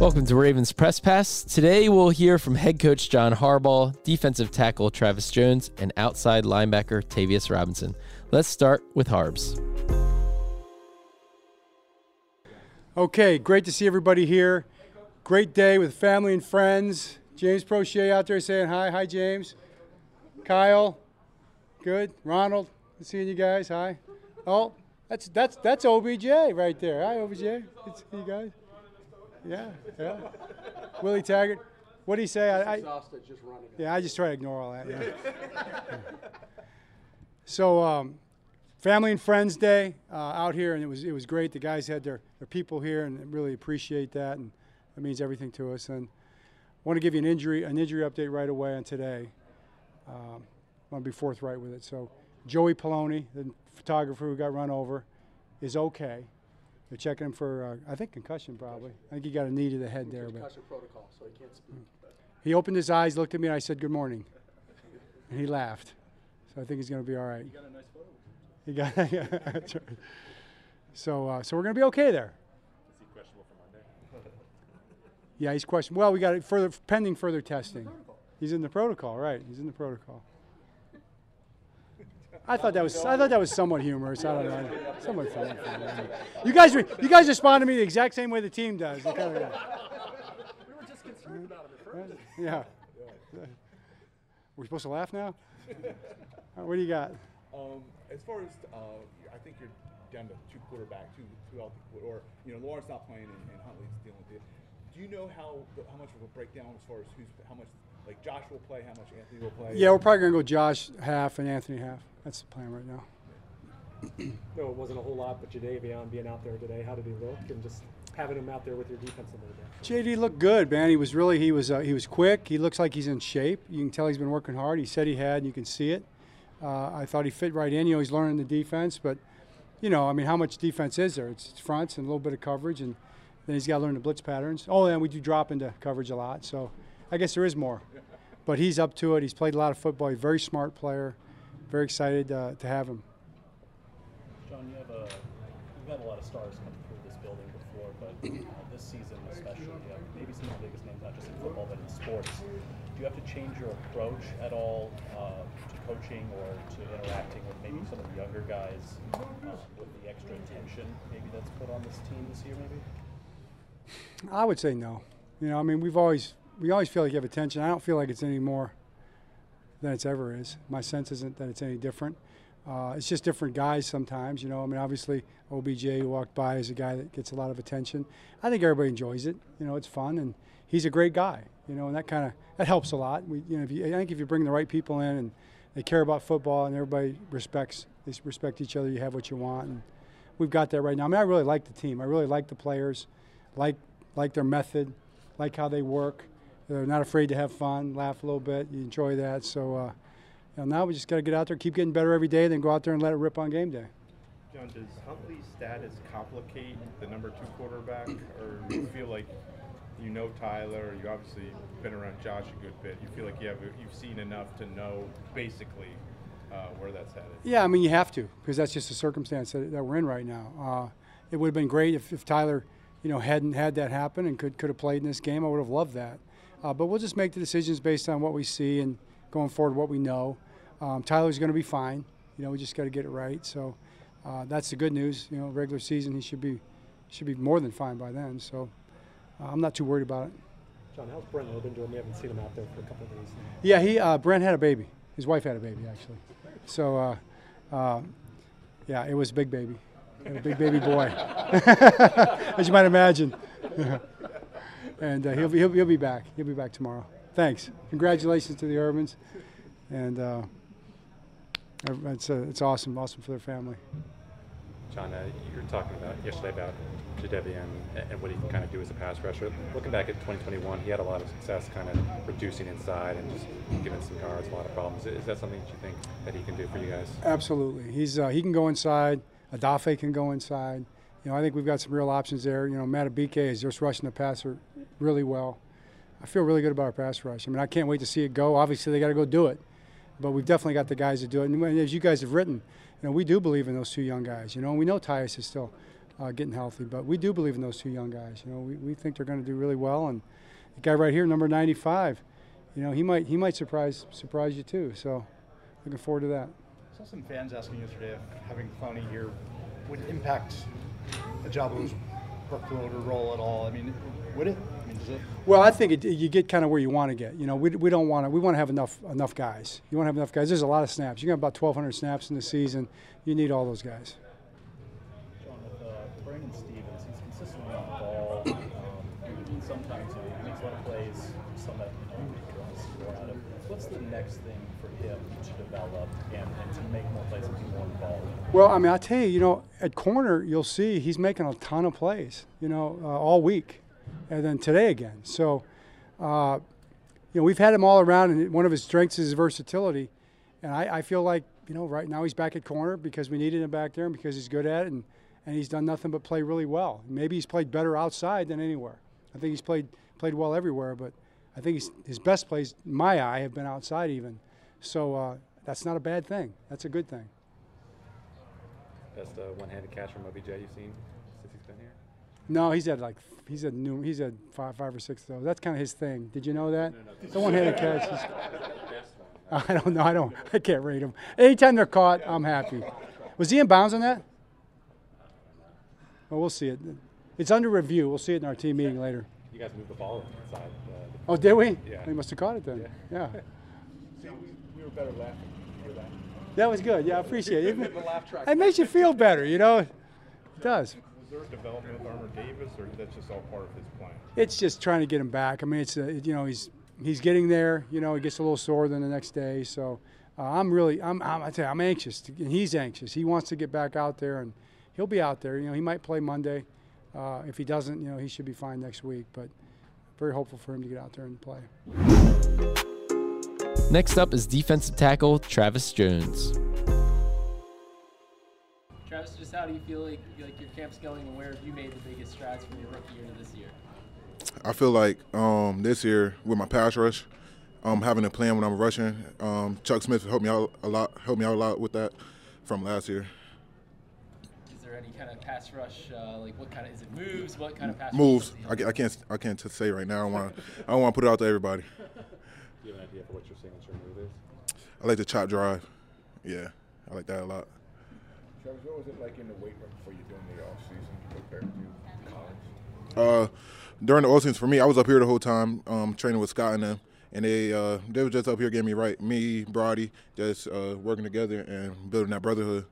Welcome to Ravens Press Pass. Today we'll hear from head coach John Harbaugh, defensive tackle Travis Jones, and outside linebacker Tavius Robinson. Let's start with Harbs. Okay, great to see everybody here. Great day with family and friends. James Proche out there saying hi. Hi, James. Kyle, good. Ronald, good seeing you guys. Hi. Oh, that's that's that's OBJ right there. Hi, OBJ. Good see you guys. Yeah, yeah. Willie Taggart. What do you say? I, I, yeah, I just try to ignore all that. Yeah. so, um, family and friends day uh, out here, and it was it was great. The guys had their, their people here, and really appreciate that, and that means everything to us. And I want to give you an injury an injury update right away on today. Um, I want to be forthright with it. So, Joey Poloni, the photographer who got run over, is okay. They're checking him for, uh, I think, concussion probably. I think he got a knee to the head there. But Concussion protocol, so he can't speak. he opened his eyes, looked at me, and I said, "Good morning," and he laughed. So I think he's going to be all right. He got a nice photo. He got. yeah, that's right. So, uh, so we're going to be okay there. Is he questionable for Monday? Yeah, he's questioned. Well, we got it further pending further testing. He's in the protocol, right? He's in the protocol. I thought that was I thought that was somewhat humorous. I don't know, somewhat funny. You guys, re- you guys respond to me the exact same way the team does. Kinda- We were just concerned about him at first. yeah. We're supposed to laugh now. All right, what do you got? Um, as far as uh, I think you're down to two quarterback, two two healthy, qu- or you know Lawrence not playing and, and Huntley's dealing with it. Do you know how how much of a breakdown as far as who's how much like Josh will play, how much Anthony will play? Yeah, we're probably gonna go Josh half and Anthony half. That's the plan right now. No, it wasn't a whole lot, but Jadeveon being out there today, how did he look? And just having him out there with your defense a little bit. JD looked good, man. He was really he was uh, he was quick. He looks like he's in shape. You can tell he's been working hard. He said he had. And you can see it. Uh, I thought he fit right in. You know, he's learning the defense, but you know, I mean, how much defense is there? It's, it's fronts and a little bit of coverage, and then he's got to learn the blitz patterns. Oh, and we do drop into coverage a lot, so I guess there is more. But he's up to it. He's played a lot of football. He's a very smart player. Very excited uh, to have him. John, you have a you've had a lot of stars come through this building before, but uh, this season especially, have maybe some of the biggest names, not just in football but in sports. Do you have to change your approach at all uh, to coaching or to interacting with maybe some of the younger guys uh, with the extra attention maybe that's put on this team this year, maybe? I would say no. You know, I mean, we've always we always feel like you have attention. I don't feel like it's any more than it's ever is. My sense isn't that it's any different. Uh, it's just different guys sometimes. You know, I mean, obviously OBJ who walked by is a guy that gets a lot of attention. I think everybody enjoys it. You know, it's fun, and he's a great guy. You know, and that kind of that helps a lot. We, you know, if you, I think if you bring the right people in and they care about football and everybody respects they respect each other, you have what you want. And we've got that right now. I mean, I really like the team. I really like the players, like like their method, like how they work. They're not afraid to have fun, laugh a little bit. You enjoy that. So uh, you know, now we just got to get out there, keep getting better every day, then go out there and let it rip on game day. John, does Huntley's status complicate the number two quarterback, or do you feel like you know Tyler? You obviously been around Josh a good bit. You feel like you have you've seen enough to know basically uh, where that's headed. Yeah, I mean, you have to because that's just the circumstance that, that we're in right now. Uh, it would have been great if, if Tyler, you know, hadn't had that happen and could could have played in this game. I would have loved that. Uh, but we'll just make the decisions based on what we see and going forward what we know. Um, Tyler's going to be fine. You know, we just got to get it right. So uh, that's the good news. You know, regular season he should be should be more than fine by then. So uh, I'm not too worried about it. John, how's Brent Urban doing? We haven't seen him out there for a couple of days now. Yeah, he uh, Brent had a baby. His wife had a baby actually. So uh, uh, yeah, it was a big baby, Had a big baby boy, as you might imagine. and uh, he'll be he'll, he'll be back. He'll be back tomorrow. Thanks. Congratulations to the Urbans, and uh, it's uh, it's awesome, awesome for their family. John, uh, you were talking about yesterday about Jadeveon and, and what he can kind of do as a pass rusher. Looking back at 2021, he had a lot of success kind of reducing inside and just giving some guards a lot of problems. Is that something that you think that he can do for you guys? Absolutely. He's uh, he can go inside. Odafe can go inside. You know, I think we've got some real options there. You know, Madubuike is just rushing the passer really well. I feel really good about our pass rush. I mean, I can't wait to see it go. Obviously, they got to go do it, but we've definitely got the guys to do it. And as you guys have written, you know, we do believe in those two young guys. You know, and we know Tyus is still uh, getting healthy, but we do believe in those two young guys. You know, we, we think they're going to do really well. And the guy right here, number 95, you know, he might he might surprise surprise you too. So, looking forward to that. I saw some fans asking yesterday if having Clowney here would impact a Ojabo's workload or role at all. I mean, would it? I mean, does it? Well, I think it, you get kind of where you want to get. You know, we, we don't want to. We want to have enough enough guys. You want to have enough guys. There's a lot of snaps. You got about 1,200 snaps in the season. You need all those guys. John, with uh, Brandon Stephens, he's consistently on the ball. Um, sometimes he makes a lot of plays, some that you know you want to see out of. What's the next thing for him to develop and, and to make more plays and be more involved? Well, I mean, I tell you, you know, at corner, you'll see he's making a ton of plays. You know, uh, all week, and then today again. So, uh, you know, we've had him all around, and one of his strengths is his versatility. And I, I feel like, you know, right now he's back at corner because we needed him back there and because he's good at it, and, and he's done nothing but play really well. Maybe he's played better outside than anywhere. I think he's played played well everywhere, but I think his best plays, in my eye, have been outside even. So uh, that's not a bad thing. That's a good thing. Best uh, one-handed catch from OBJ you've seen since he's been here? No, he's had like he's had new he's had five five or six though. That's kind of his thing. Did you know that? The one-handed catch. Is, I don't know. I don't. I can't rate him. Anytime they're caught, I'm happy. Was he in bounds on that? Well, we'll see it. It's under review. We'll see it in our team meeting later. You guys moved the ball inside. Uh, Oh, did we? Yeah. He must have caught it then. Yeah. See, we, we were better laughing. You hear that? That was good. Yeah, I appreciate it. The. It makes you feel better, you know. It does. Was there a development with Armour Davis, or that's just all part of his plan? It's just trying to get him back. I mean, it's uh, you know he's he's getting there. You know, he gets a little sore then the next day. So uh, I'm really I'm, I'm I tell you I'm anxious. To, and he's anxious. He wants to get back out there, and he'll be out there. You know, he might play Monday. Uh, if he doesn't, you know, he should be fine next week. But very hopeful for him to get out there and play. Next up is defensive tackle Travis Jones. Travis, just how do you feel like, like your camp's going and where have you made the biggest strides from your rookie year to this year? I feel like um, this year with my pass rush, um, having a plan when I'm rushing, um, Chuck Smith helped me out a lot. Helped me out a lot with that from last year. Is there any kind of pass rush? Uh, like what kind of is it moves? What kind of pass Moves. rush? I, I can't. I can't say right now. I want. I don't want to put it out to everybody. do an idea for what your signature move is? I like the chop drive. Yeah, I like that a lot. Travis, what was it like in the weight room before you doing the off season compared to college? Uh, during the offseason for me, I was up here the whole time um, training with Scott and them, and they uh, they were just up here getting me right. Me, Brody, just uh, working together and building that brotherhood.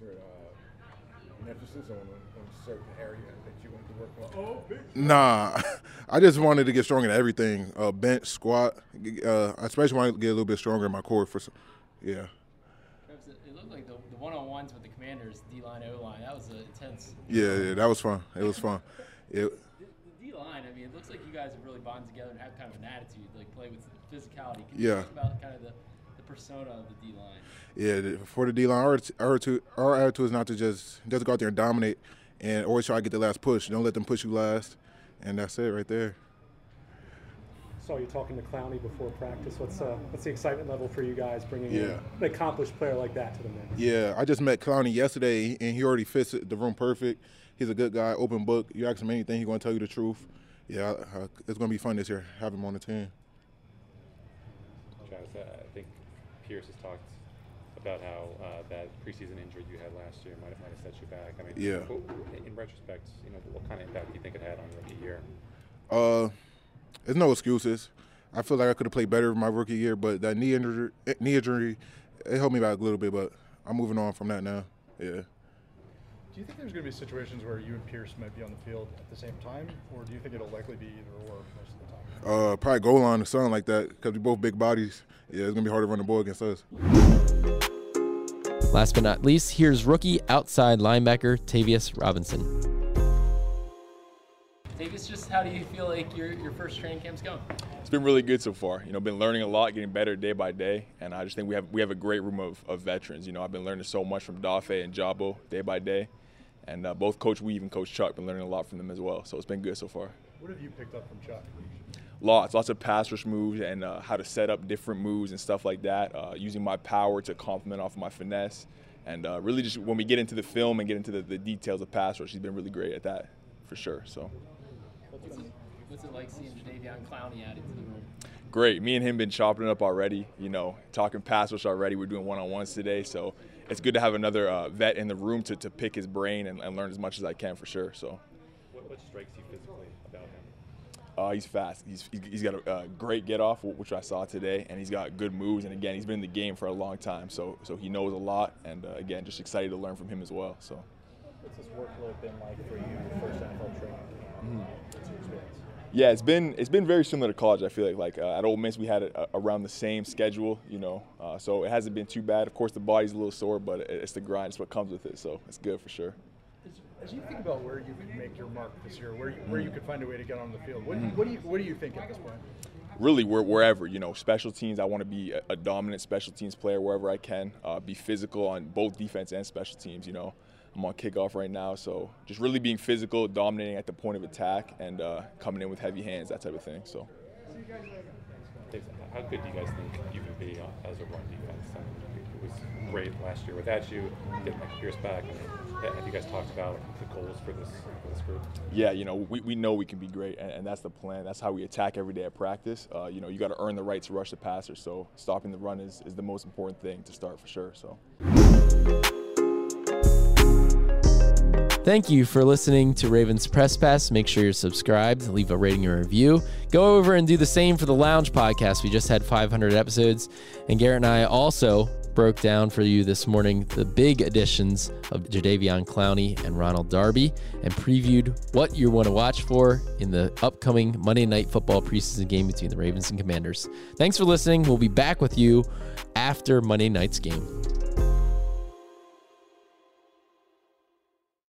Is there uh, an emphasis on, on a certain area that you want to work on? Oh. Nah, I just wanted to get stronger at everything. Uh, bench, squat. Uh, I especially wanted to get a little bit stronger in my core. For, some- yeah. It looked like the, the one-on-ones with the Commanders, D line, O line. That was uh, intense. yeah, yeah, that was fun. It was fun. It, The, D line. I mean, it looks like you guys have really bonded together and have kind of an attitude, like play with physicality. Can Yeah. talk about kind of the, the persona of the D line? yeah, for the D line, our, our, attitude, our attitude is not to just just go out there and dominate, and always try to get the last push. Don't let them push you last, and that's it right there. Saw you talking to Clowney before practice. What's uh, what's the excitement level for you guys bringing in Yeah. an accomplished player like that to the mix? Yeah, I just met Clowney yesterday, and he already fits the room perfect. He's a good guy, open book. You ask him anything, he's going to tell you the truth. Yeah, I, I, it's going to be fun this year, having him on the team. Travis, uh, I think Pierce has talked about how uh, that preseason injury you had last year might have, might have set you back. I mean, Yeah. wh- In retrospect, you know, what kind of impact do you think it had on your rookie year? Uh, there's no excuses. I feel like I could have played better in my rookie year, but that knee injury, knee injury, it held me back a little bit. But I'm moving on from that now. Yeah. Do you think there's going to be situations where you and Pierce might be on the field at the same time, or do you think it'll likely be either or most of the time? Uh, probably goal line or something like that because we both big bodies. Yeah, it's gonna be hard to run the ball against us. Last but not least, here's rookie outside linebacker Tavius Robinson. Tavius, just how do you feel like your, your first training camp's going? It's been really good so far. You know, been learning a lot, getting better day by day, and I just think we have we have a great room of, of veterans. You know, I've been learning so much from Dafe and Jabo day by day, and uh, both Coach Weave and Coach Chuck been learning a lot from them as well. So it's been good so far. What have you picked up from Chuck? Lots, lots of pass rush moves and uh, how to set up different moves and stuff like that. Uh, using my power to complement off my finesse, and uh, really just when we get into the film and get into the, the details of pass rush, he's been really great at that, for sure. So. What's it, what's it like seeing Jadeveon Clowney added to the room? Great. Me and him been chopping it up already. You know, talking pass rush already. We're doing one on ones today, so it's good to have another uh, vet in the room to, to pick his brain and, and, learn as much as I can for sure. So. What, what strikes you physically about him? Uh, he's fast. He's he's got a, a great get off, which I saw today, and he's got good moves. And again, he's been in the game for a long time, so so he knows a lot. And uh, again, just excited to learn from him as well. So. What's this workload been like for you, your first NFL training camp? Mm-hmm. What's your experience? Yeah, it's been it's been very similar to college. I feel like like uh, at Ole Miss we had it around the same schedule, you know, uh, so it hasn't been too bad. Of course, the body's a little sore, but it's the grind. It's what comes with it, so it's good for sure. As you think about where you could make your mark this year, where you, where you could find a way to get on the field, what, what do you what do you think at this point? Really, wherever you know, special teams. I want to be a, a dominant special teams player wherever I can. Uh, be physical on both defense and special teams. You know, I'm on kickoff right now, so just really being physical, dominating at the point of attack, and uh, coming in with heavy hands, that type of thing. So. How good do you guys think you can be as a run defense? I mean, it was great last year without you, getting Mike Pierce back. I mean, have you guys talked about the goals for this for this group? Yeah, you know, we, we know we can be great, and, and that's the plan. That's how we attack every day at practice. Uh, you know, you got to earn the right to rush the passer, so stopping the run is, is the most important thing to start for sure. So. Thank you for listening to Ravens Press Pass. Make sure you're subscribed, leave a rating or review. Go over and do the same for the Lounge podcast. We just had 500 episodes, and Garrett and I also broke down for you this morning the big additions of Jadeveon Clowney and Ronald Darby and previewed what you want to watch for in the upcoming Monday Night Football preseason game between the Ravens and Commanders. Thanks for listening. We'll be back with you after Monday night's game.